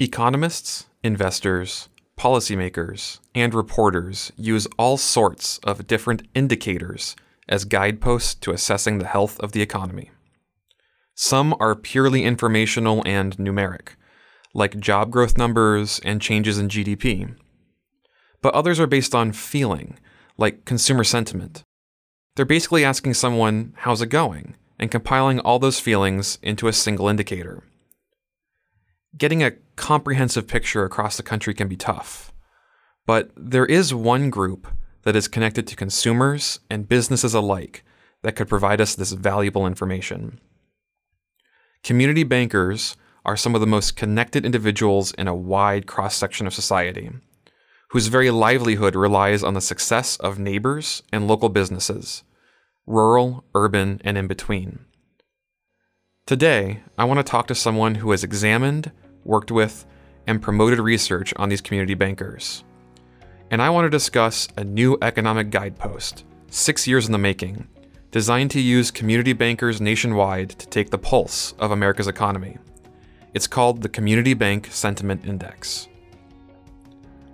Economists, investors, policymakers, and reporters use all sorts of different indicators as guideposts to assessing the health of the economy. Some are purely informational and numeric, like job growth numbers and changes in GDP. But others are based on feeling, like consumer sentiment. They're basically asking someone, How's it going? and compiling all those feelings into a single indicator. Getting a comprehensive picture across the country can be tough, but there is one group that is connected to consumers and businesses alike that could provide us this valuable information. Community bankers are some of the most connected individuals in a wide cross section of society, whose very livelihood relies on the success of neighbors and local businesses, rural, urban, and in between. Today, I want to talk to someone who has examined, worked with, and promoted research on these community bankers. And I want to discuss a new economic guidepost, six years in the making, designed to use community bankers nationwide to take the pulse of America's economy. It's called the Community Bank Sentiment Index.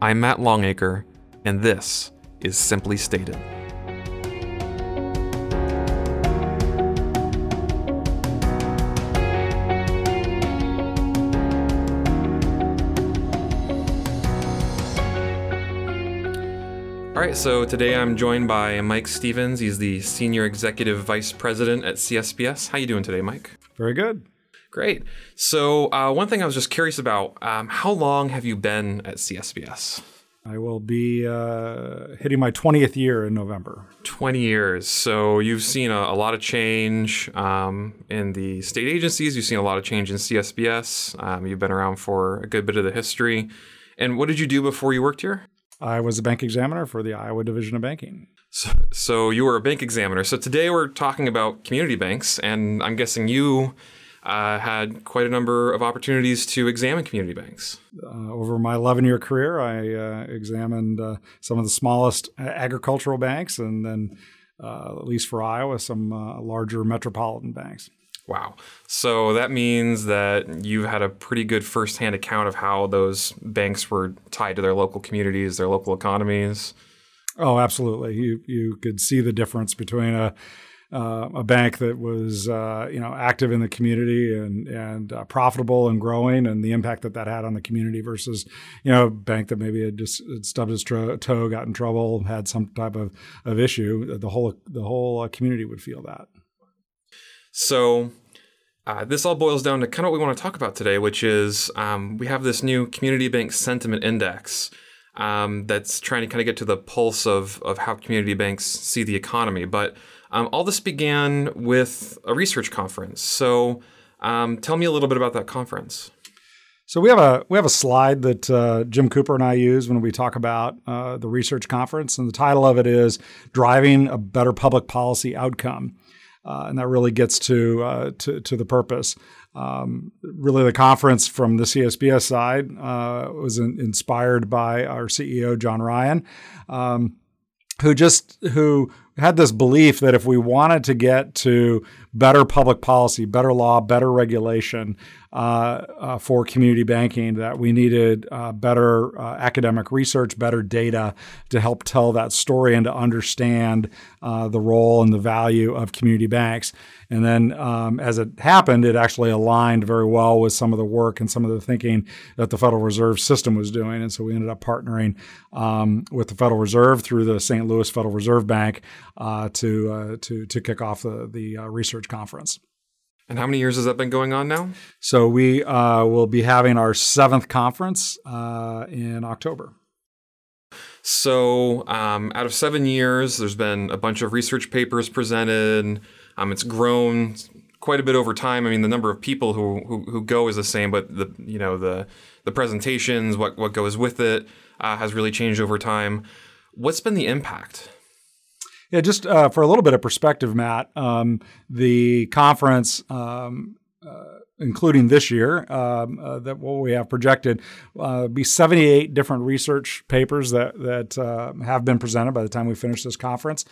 I'm Matt Longacre, and this is Simply Stated. All right, so today I'm joined by Mike Stevens. He's the Senior Executive Vice President at CSBS. How you doing today, Mike? Very good. Great. So uh, one thing I was just curious about, um, how long have you been at CSBS? I will be uh, hitting my 20th year in November. 20 years. So you've seen a, a lot of change um, in the state agencies. You've seen a lot of change in CSBS. Um, you've been around for a good bit of the history. And what did you do before you worked here? I was a bank examiner for the Iowa Division of Banking. So, so you were a bank examiner. So today we're talking about community banks, and I'm guessing you uh, had quite a number of opportunities to examine community banks. Uh, over my 11 year career, I uh, examined uh, some of the smallest agricultural banks, and then, uh, at least for Iowa, some uh, larger metropolitan banks. Wow. So that means that you've had a pretty good firsthand account of how those banks were tied to their local communities, their local economies. Oh, absolutely. You you could see the difference between a uh, a bank that was uh, you know active in the community and and uh, profitable and growing, and the impact that that had on the community versus you know a bank that maybe had just stubbed its tro- toe, got in trouble, had some type of, of issue. The whole the whole uh, community would feel that. So uh, this all boils down to kind of what we want to talk about today, which is um, we have this new community bank sentiment index um, that's trying to kind of get to the pulse of, of how community banks see the economy. But um, all this began with a research conference. So um, tell me a little bit about that conference. So we have a we have a slide that uh, Jim Cooper and I use when we talk about uh, the research conference, and the title of it is "Driving a Better Public Policy Outcome." Uh, and that really gets to, uh, to, to the purpose. Um, really, the conference from the CSBS side uh, was in, inspired by our CEO John Ryan, um, who just who had this belief that if we wanted to get to better public policy, better law, better regulation uh, uh, for community banking, that we needed uh, better uh, academic research, better data to help tell that story and to understand uh, the role and the value of community banks. And then, um, as it happened, it actually aligned very well with some of the work and some of the thinking that the Federal Reserve System was doing. And so we ended up partnering um, with the Federal Reserve through the St. Louis Federal Reserve Bank to to to kick off the the uh, conference. And how many years has that been going on now? So we uh, will be having our seventh conference uh, in October. So, um, out of seven years, there's been a bunch of research papers presented. Um, it's grown quite a bit over time. I mean, the number of people who, who, who go is the same, but the you know the the presentations, what what goes with it, uh, has really changed over time. What's been the impact? Yeah, just uh, for a little bit of perspective, Matt, um, the conference, um, uh, including this year, um, uh, that what we have projected, uh, be 78 different research papers that that uh, have been presented by the time we finish this conference.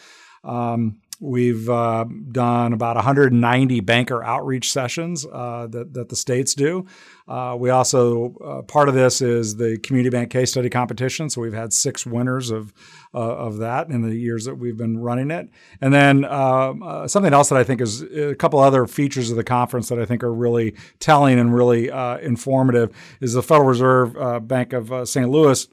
Um, we've uh, done about 190 banker outreach sessions uh, that, that the states do. Uh, we also, uh, part of this is the community bank case study competition. So we've had six winners of, uh, of that in the years that we've been running it. And then um, uh, something else that I think is a couple other features of the conference that I think are really telling and really informative is the Federal Reserve Bank of St. Louis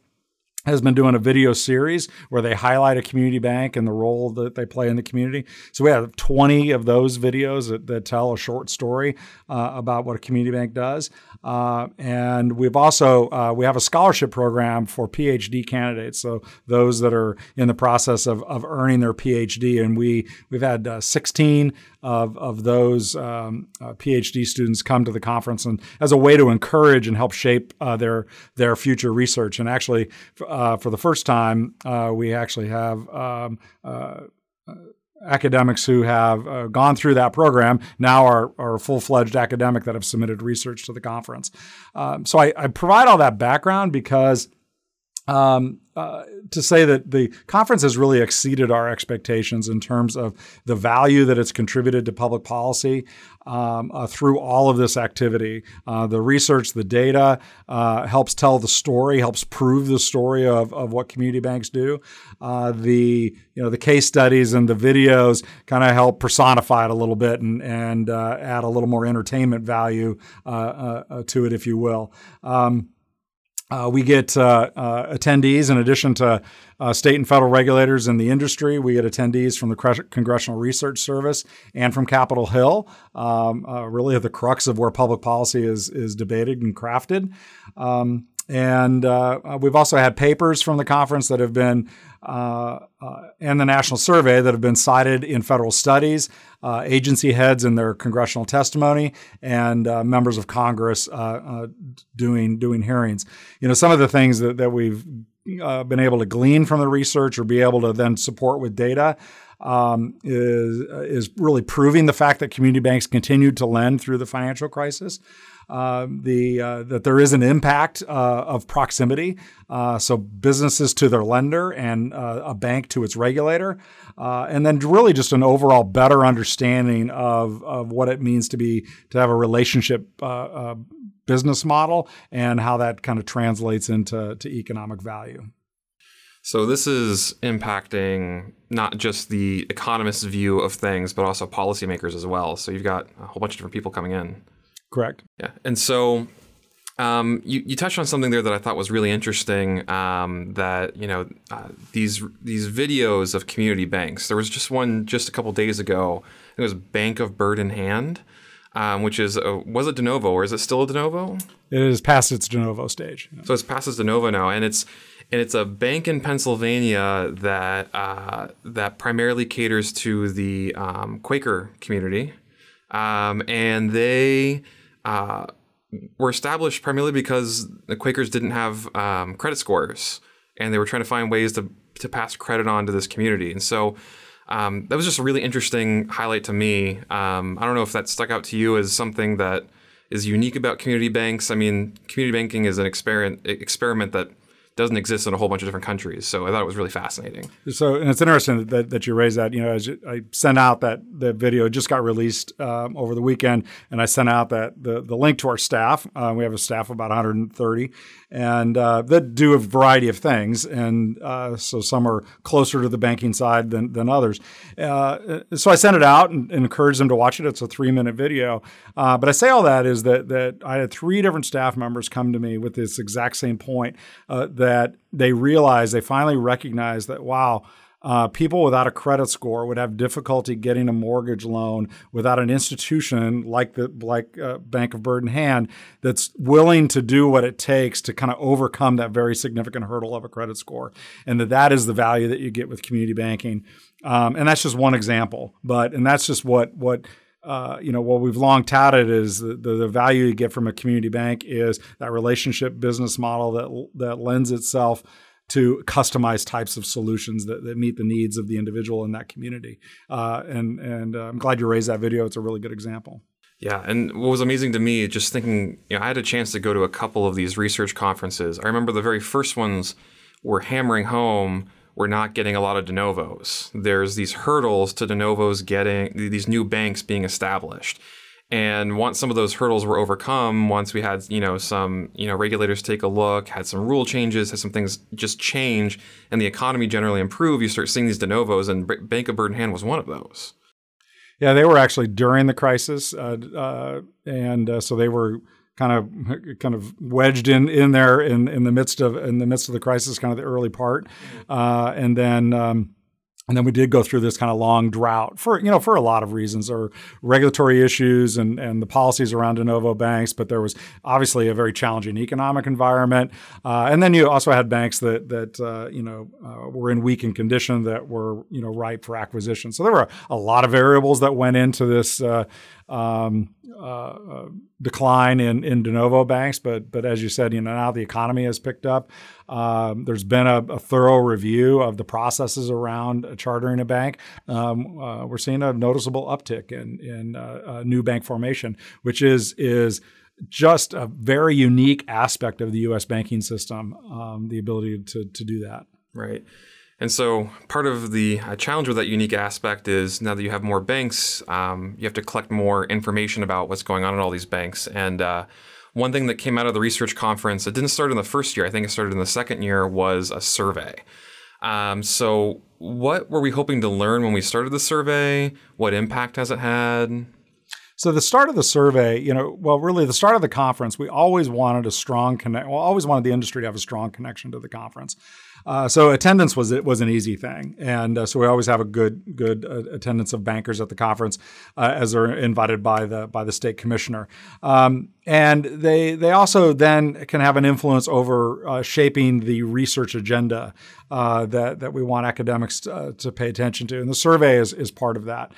has been doing a video series where they highlight a community bank and the role that they play in the community. So we have 20 of those videos that, that tell a short story uh, about what a community bank does. Uh, and we've also uh, we have a scholarship program for PhD candidates, so those that are in the process of, of earning their PhD. And we we've had uh, 16 of, of those um, uh, PhD students come to the conference and as a way to encourage and help shape uh, their their future research. And actually, uh, for the first time, uh, we actually have. Um, uh, academics who have uh, gone through that program now are, are full-fledged academic that have submitted research to the conference. Um, so I, I, provide all that background because um, uh, to say that the conference has really exceeded our expectations in terms of the value that it's contributed to public policy um, uh, through all of this activity. Uh, the research, the data uh, helps tell the story, helps prove the story of, of what community banks do. Uh, the you know the case studies and the videos kind of help personify it a little bit and and add a little more entertainment value to it, if you will. Um, uh, we get uh, uh, attendees in addition to uh, state and federal regulators in the industry. We get attendees from the Congressional Research Service and from Capitol Hill, um, uh, really at the crux of where public policy is, is debated and crafted. Um, and uh, we've also had papers from the conference that have been, uh, uh, and the national survey that have been cited in federal studies, uh, agency heads in their congressional testimony, and uh, members of Congress uh, doing doing hearings. You know, some of the things that, that we've been able to glean from the research or be able to then support with data. Um, is is really proving the fact that community banks continued to lend through the financial crisis uh, the uh, that there is an impact uh, of proximity. Uh, so businesses to their lender and uh, a bank to its regulator, and then really just an overall better understanding of of what it means to be to have a relationship business model and how that kind of translates into to economic value. So this is impacting not just the economist's view of things, but also policymakers as well. So you've got a whole bunch of different people coming in. Correct. Yeah. And so um, you, you touched on something there that I thought was really interesting. Um, that you know uh, these these videos of community banks. There was just one just a couple days ago. It was Bank of Bird in Hand, um, which is a, was it de novo or is it still a de novo? It is past its de novo stage. So it's past its de novo now, and it's and it's a bank in Pennsylvania that uh, that primarily caters to the um, Quaker community, um, and they uh, were established primarily because the Quakers didn't have um, credit scores, and they were trying to find ways to to pass credit on to this community. And so um, that was just a really interesting highlight to me. Um, I don't know if that stuck out to you as something that is unique about community banks. I mean, community banking is an experiment experiment that doesn't exist in a whole bunch of different countries. So I thought it was really fascinating. So, and it's interesting that, that you raised that. You know, as I sent out that the video just got released um, over the weekend, and I sent out that the, the link to our staff. Uh, we have a staff of about 130, and uh, that do a variety of things. And uh, so some are closer to the banking side than, than others. Uh, so I sent it out and, and, encouraged them to watch it. It's a three minute video. Uh, but I say all that is that that I had three different staff members come to me with this exact same point uh, that that they realize, they finally recognize that, wow, uh, people without a credit score would have difficulty getting a mortgage loan without an institution like the like uh, Bank of Bird in Hand that's willing to do what it takes to kind of overcome that very significant hurdle of a credit score, and that that is the value that you get with community banking. Um, and that's just one example, but and that's just what what uh, you know, what we've long touted is the, the, the, value you get from a community bank is that relationship business model that that lends itself to customized types of solutions that, that meet the needs of the individual in that community. Uh, and and uh, I'm glad you raised that video. It's a really good example. Yeah, and what was amazing to me, just thinking, you know, I had a chance to go to a couple of these research conferences. I remember the very first ones were hammering home we're not getting a lot of de novos. There's these hurdles to de novos getting these new banks being established. And once some of those hurdles were overcome, once we had you know some you know regulators take a look, had some rule changes, had some things just change, and the economy generally improve, you start seeing these de novos, and Bank of Bird Hand was one of those. Yeah, they were actually during the crisis, uh, uh, and uh, so they were kind of kind of wedged in in there in in the midst of in the midst of the crisis, kind of the early part, uh, and then. Um, and then we did go through this kind of long drought for you know for a lot of reasons. Or regulatory issues and and the policies around de novo banks but there was obviously a very challenging economic environment. Uh, and then you also had banks that that uh, you know uh, were in weakened condition that were you know ripe for acquisition. So there were a, lot of variables that went into this uh, um, uh, uh, decline in, in de novo banks, but but as you said, you know now the economy has picked up. Um, there's been a, a, thorough review of the processes around chartering a bank. Um, uh, we're seeing a noticeable uptick in in uh, uh, new bank formation, which is is just a very unique aspect of the U.S. banking system. Um, the ability to to do that. Right. And so part of the uh, challenge with that unique aspect is now that you have more banks, um, you have to collect more information about what's going on in all these banks. And uh, one thing that came out of the research conference, it didn't start in the first year, I think it started in the second year, was a survey. Um, so, what were we hoping to learn when we started the survey? What impact has it had? So the start of the survey, you know, well, really the start of the conference, we always wanted a strong connect. Well, always wanted the industry to have a strong connection to the conference. Uh, so attendance was it was an easy thing, and uh, so we always have a good good uh, attendance of bankers at the conference uh, as they're invited by the by the state commissioner. Um, and they they also then can have an influence over uh, shaping the research agenda uh, that that we want academics to, to, pay attention to, and the survey is is part of that.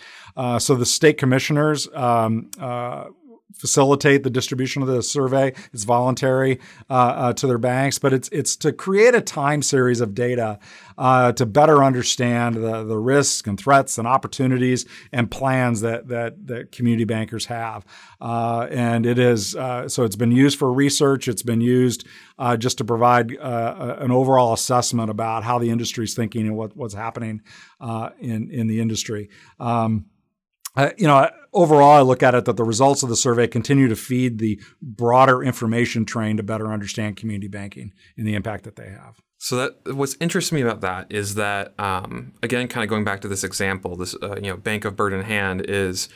so the state commissioners. Um, facilitate the distribution of the survey. It's voluntary uh, uh, to their banks, but it's it's to create a time series of data uh, to better understand the, the risks and threats and opportunities and plans that that, that community bankers have. Uh, and it is uh, so it's been used for research. It's been used uh, just to provide an overall assessment about how the industry is thinking and what, what's happening in in the industry. Um, you know, overall, I look at it that the results of the survey continue to feed the broader information train to better understand community banking and the impact that they have. So that what's interesting me about that is that um, again, kind of going back to this example, this uh, you know bank of bird in hand is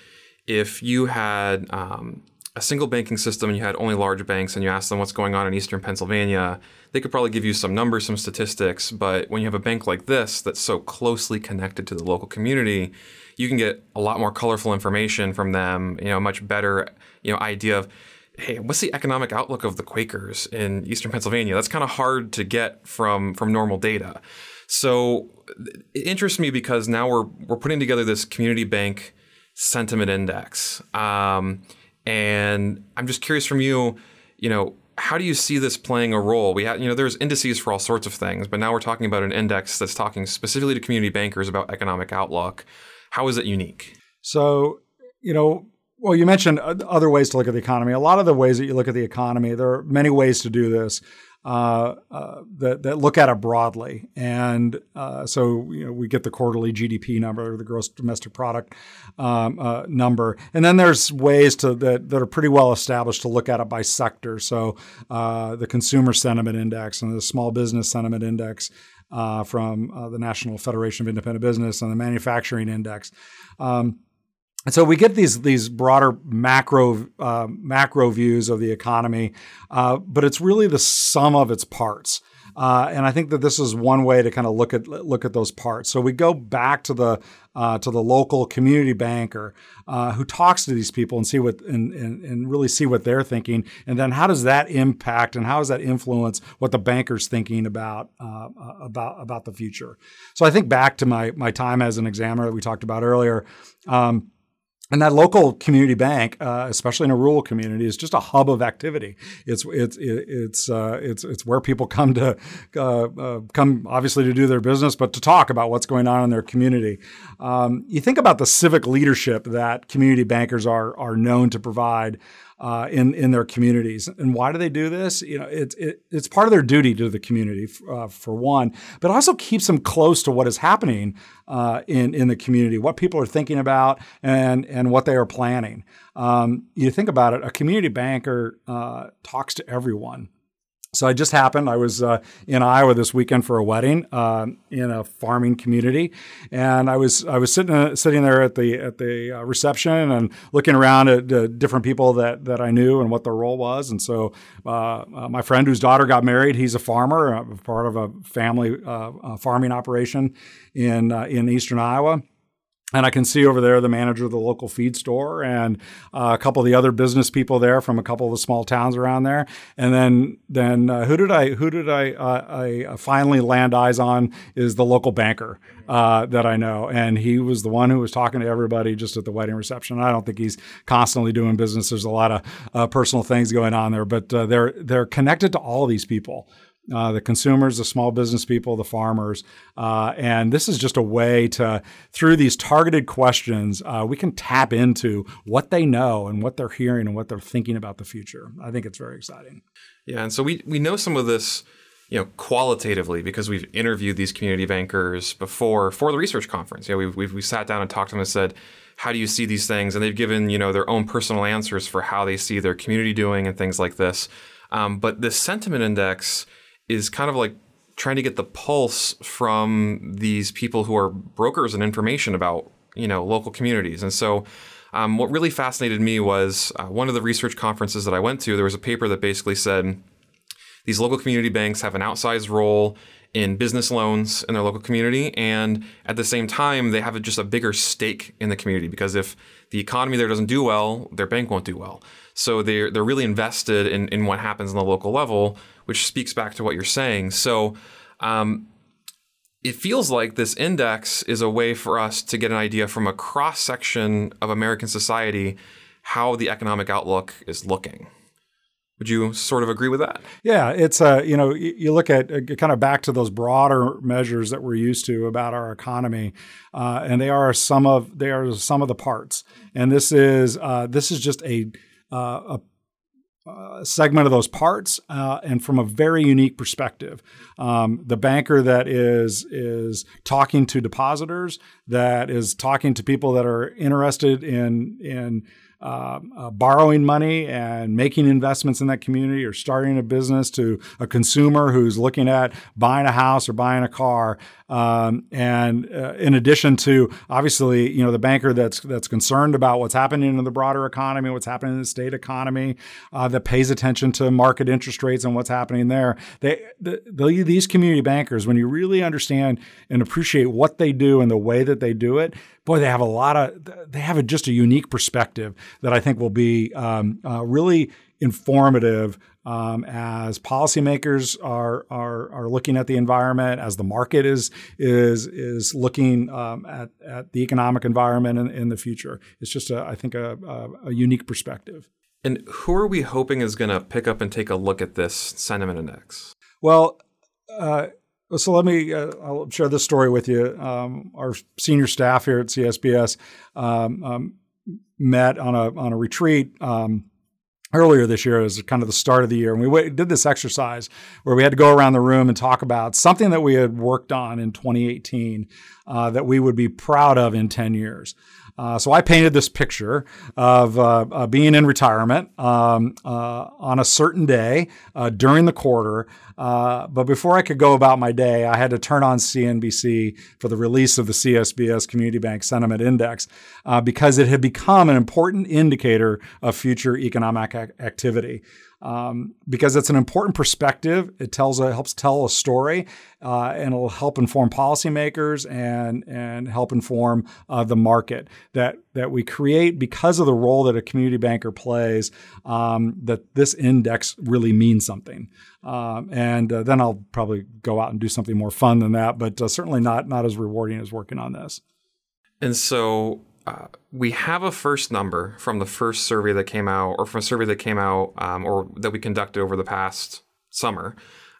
if you had um, a single banking system and you had only large banks and you asked them what's going on in eastern Pennsylvania, they could probably give you some numbers, some statistics. But when you have a bank like this that's so closely connected to the local community, you can get a lot more colorful information from them. You know, a much better you know idea of hey, what's the economic outlook of the Quakers in Eastern Pennsylvania? That's kind of hard to get from from normal data. So it interests me because now we're we're putting together this community bank sentiment index, um, and I'm just curious from you, you know. How do you see this playing a role? We have, you know, there's indices for all sorts of things, but now we're talking about an index that's talking specifically to community bankers about economic outlook. How is it unique? So, you know, well, you mentioned other ways to look at the economy. A lot of the ways that you look at the economy, there are many ways to do this uh, uh, that, that, look at it broadly. And uh, so you know, we get the quarterly GDP number, the gross domestic product um, uh, number. And then there's ways to that, that are pretty well established to look at it by sector. So uh, the consumer sentiment index and the small business sentiment index uh, from uh, the National Federation of Independent Business and the Manufacturing Index. Um, and so we get these these broader macro uh, macro views of the economy, uh, but it's really the sum of its parts. Uh, and I think that this is one way to kind of look at look at those parts. So we go back to the uh, to the local community banker uh, who talks to these people and see what and, and, and, really see what they're thinking, and then how does that impact and how does that influence what the banker's thinking about uh, about about the future? So I think back to my my time as an examiner that we talked about earlier. Um, and that local community bank, uh, especially in a rural community, is just a hub of activity. It's it's it's uh, it's it's where people come to uh, uh, come obviously to do their business, but to talk about what's going on in their community. Um, you think about the civic leadership that community bankers are are known to provide. Uh, in in their communities. And why do they do this? You know, it's it, it's part of their duty to the community uh, for one, but also keeps them close to what is happening uh, in in the community, what people are thinking about, and and what they are planning. Um, you think about it, a community banker uh, talks to everyone. So it just happened. I was uh, in Iowa this weekend for a wedding uh, in a farming community, and I was I was sitting uh, sitting there at the at the uh, reception and looking around at uh, different people that that I knew and what their role was. And so uh, my friend whose daughter got married, he's a farmer, part of a family farming operation in in eastern Iowa and I can see over there the manager of the local feed store and uh, a couple of the other business people there from a couple of the small towns around there. And then, then uh, who did I who did I, uh, I uh, finally land eyes on is the local banker uh, that I know, and he was the one who was talking to everybody just at the wedding reception. I don't think he's constantly doing business. There's a lot of uh, personal things going on there, but they're they're connected to all these people uh, the consumers, the small business people, the farmers. Uh, and this is just a way to, through these targeted questions, uh, we can tap into what they know and what they're hearing and what they're thinking about the future. I think it's very exciting. Yeah. And so we, we know some of this you know, qualitatively because we've interviewed these community bankers before for the research conference. You know, we've, we've we sat down and talked to them and said, how do you see these things? And they've given, you know, their own personal answers for how they see their community doing and things like this. Um, but this sentiment index is kind of like trying to get the pulse from these people who are brokers and information about you know local communities. And so, um, what really fascinated me was uh, one of the research conferences that I went to. There was a paper that basically said these local community banks have an outsized role in business loans in their local community, and at the same time, they have just a bigger stake in the community because if the economy there doesn't do well, their bank won't do well. So they're they're really invested in in what happens on the local level which speaks back to what you're saying. So, um, it feels like this index is a way for us to get an idea from a cross section of American society how the economic outlook is looking. Would you sort of agree with that? Yeah, it's a uh, you know you look at uh, kind of back to those broader measures that we're used to about our economy, uh, and they are some of they are some of the parts, and this is uh, this is just a uh, a uh, segment of those parts uh, and from a very unique perspective. Um, the banker that is is talking to depositors, that is talking to people that are interested in in uh, uh, borrowing money and making investments in that community or starting a business to a consumer who's looking at buying a house or buying a car. Um, and uh, in addition to obviously, you know, the banker that's that's concerned about what's happening in the broader economy, what's happening in the state economy, uh, that pays attention to market interest rates and what's happening there. They, the, the, these community bankers, when you really understand and appreciate what they do and the way that they do it, boy, they have a lot of they have a, just a unique perspective that I think will be um, uh, really informative um, as policymakers are, are are looking at the environment, as the market is is is looking um, at at the economic environment in, in the future. It's just a, I think a, a, a unique perspective. And who are we hoping is going to pick up and take a look at this sentiment index? Well. Uh, so let me uh, I'll share this story with you. Um, our senior staff here at CSBS um, um, met on a on a retreat um, earlier this year as kind of the start of the year. And we w- did this exercise where we had to go around the room and talk about something that we had worked on in 2018 uh, that we would be proud of in 10 years. Uh, so I painted this picture of uh, uh, being in retirement um, uh, on a certain day uh, during the quarter. But before I could go about my day, I had to turn on CNBC for the release of the CSBS Community Bank Sentiment Index because it had become an important indicator of future economic ac- activity um, because it's an important perspective. It tells a, helps tell a story, uh, and it'll help inform policymakers and and help inform uh, the market that that we create because of the role that a community banker plays. Um, that this index really means something, um, and uh, then I'll probably go out and do something more fun than that, but uh, certainly not not as rewarding as working on this. And so uh, we have a first number from the first survey that came out, or from a survey that came out, um, or that we conducted over the past summer.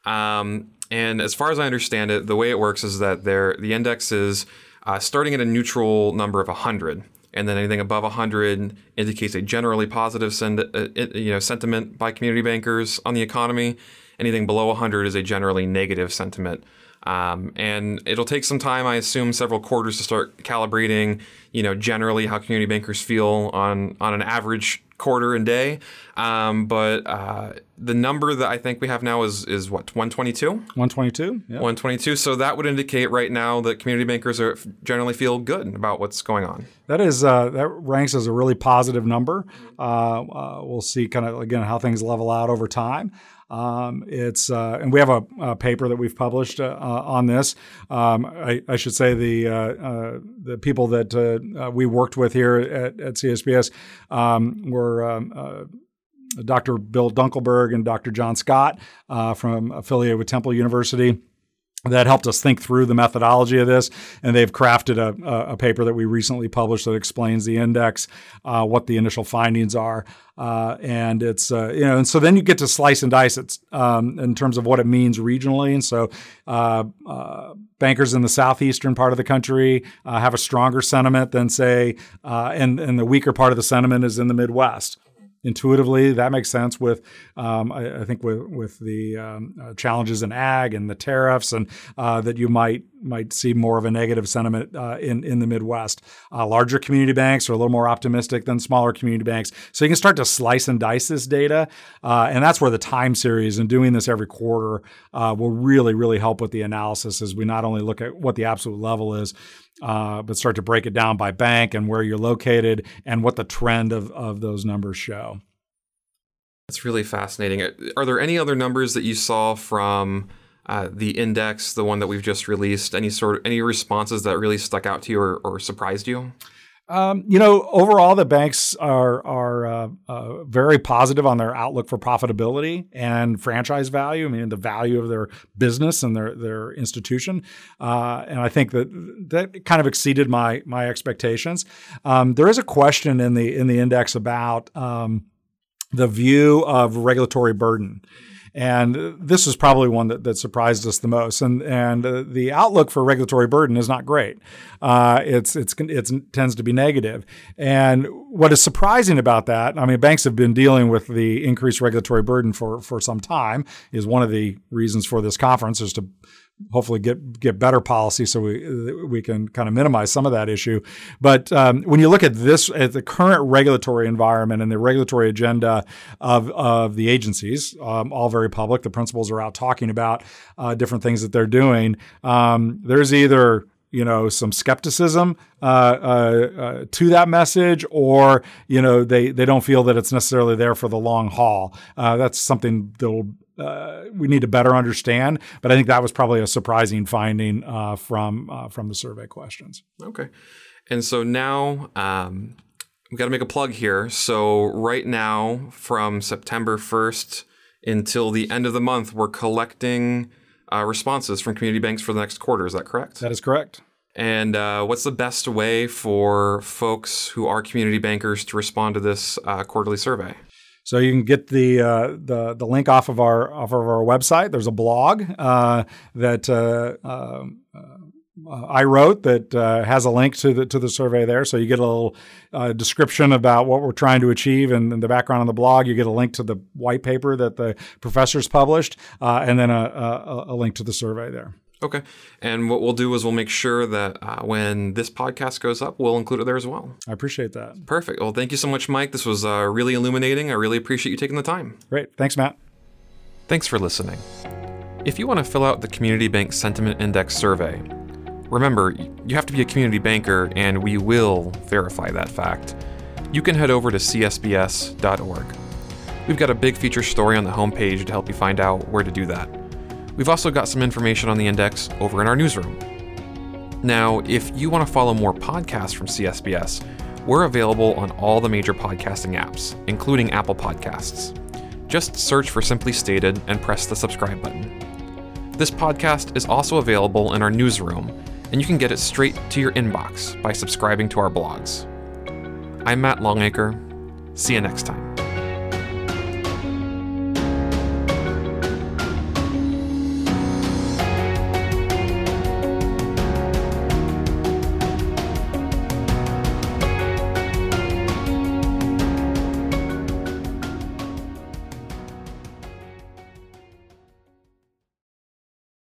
Um, and as far as I understand it, the way it works is that there the index is uh, starting at a neutral number of 100. and then anything above 100 indicates a generally positive send, uh, you know, sentiment by community bankers on the economy. Anything below 100 is a generally negative sentiment. Um, and it'll take some time, I assume, several quarters to start calibrating, you know, generally how community bankers feel on on an average quarter and day. Um, but uh, the number that I think we have now is is what 122. 122. Yeah. 122. So that would indicate right now that community bankers are generally feel good about what's going on. That is uh, that ranks as a really positive number. Uh, uh we'll see kind of again how things level out over time. Um, it's uh, and we have a, a, paper that we've published uh, uh, on this. Um, I, I, should say the uh, uh the people that uh, we worked with here at, at CSBS um, were. Dr. Bill Dunkelberg and Dr. John Scott from affiliated with Temple University that helped us think through the methodology of this. And they've crafted a, a paper that we recently published that explains the index, uh, what the initial findings are. Uh, and it's, uh, you know, and so then you get to slice and dice it um, in terms of what it means regionally. And so uh, uh, bankers in the southeastern part of the country uh, have a stronger sentiment than, say, and, and the weaker part of the sentiment is in the Midwest intuitively that makes sense with um, I, I, think with with the um, uh, challenges in ag and the tariffs and uh, that you might might see more of a negative sentiment uh, in in the Midwest. Uh, larger community banks are a little more optimistic than smaller community banks, so you can start to slice and dice this data, uh, and that's where the time series and doing this every quarter uh, will really really help with the analysis as we not only look at what the absolute level is uh, but start to break it down by bank and where you're located and what the trend of, of those numbers show. That's really fascinating. Are there any other numbers that you saw from uh, the index, the one that we've just released? Any sort of any responses that really stuck out to you or, or surprised you? Um, you know, overall, the banks are are uh, uh, very positive on their outlook for profitability and franchise value. I mean, the value of their business and their their institution, uh, and I think that that kind of exceeded my my expectations. Um, there is a question in the in the index about um, the view of regulatory burden. And this is probably one that, that surprised us the most. And and uh, the outlook for regulatory burden is not great. Uh, it's it's it tends to be negative. And what is surprising about that, I mean, banks have been dealing with the increased regulatory burden for for some time. Is one of the reasons for this conference is to hopefully get get better policy so we we can kind of minimize some of that issue. But um, when you look at this at the current regulatory environment and the regulatory agenda of of the agencies, um, all very public. The principals are out talking about uh, different things that they're doing. Um, there's either you know some skepticism uh, uh, uh, to that message, or you know they they don't feel that it's necessarily there for the long haul. Uh, that's something that'll uh, we need to better understand. But I think that was probably a surprising finding uh, from uh, from the survey questions. Okay, and so now um, we got to make a plug here. So right now, from September first until the end of the month, we're collecting uh, responses from community banks for the next quarter. Is that correct? That is correct. And uh, what's the best way for folks who are community bankers to respond to this uh, quarterly survey? So you can get the uh, the the link off of our off of our website. There's a blog uh, that. Uh, um, uh I wrote that uh, has a link to the to the survey there, so you get a little uh, description about what we're trying to achieve, and in the background on the blog, you get a link to the white paper that the professors published, and then a, a, a link to the survey there. Okay. And what we'll do is we'll make sure that uh, when this podcast goes up, we'll include it there as well. I appreciate that. Perfect. Well, thank you so much, Mike. This was uh, really illuminating. I really appreciate you taking the time. Great. Thanks, Matt. Thanks for listening. If you want to fill out the Community Bank Sentiment Index survey, remember, you have to be a community banker, and we will verify that fact. You can head over to csbs.org. We've got a big feature story on the homepage to help you find out where to do that. We've also got some information on the index over in our newsroom. Now, if you want to follow more podcasts from CSBS, we're available on all the major podcasting apps, including Apple Podcasts. Just search for Simply Stated and press the subscribe button. This podcast is also available in our newsroom, and you can get it straight to your inbox by subscribing to our blogs. I'm Matt Longacre. See you next time.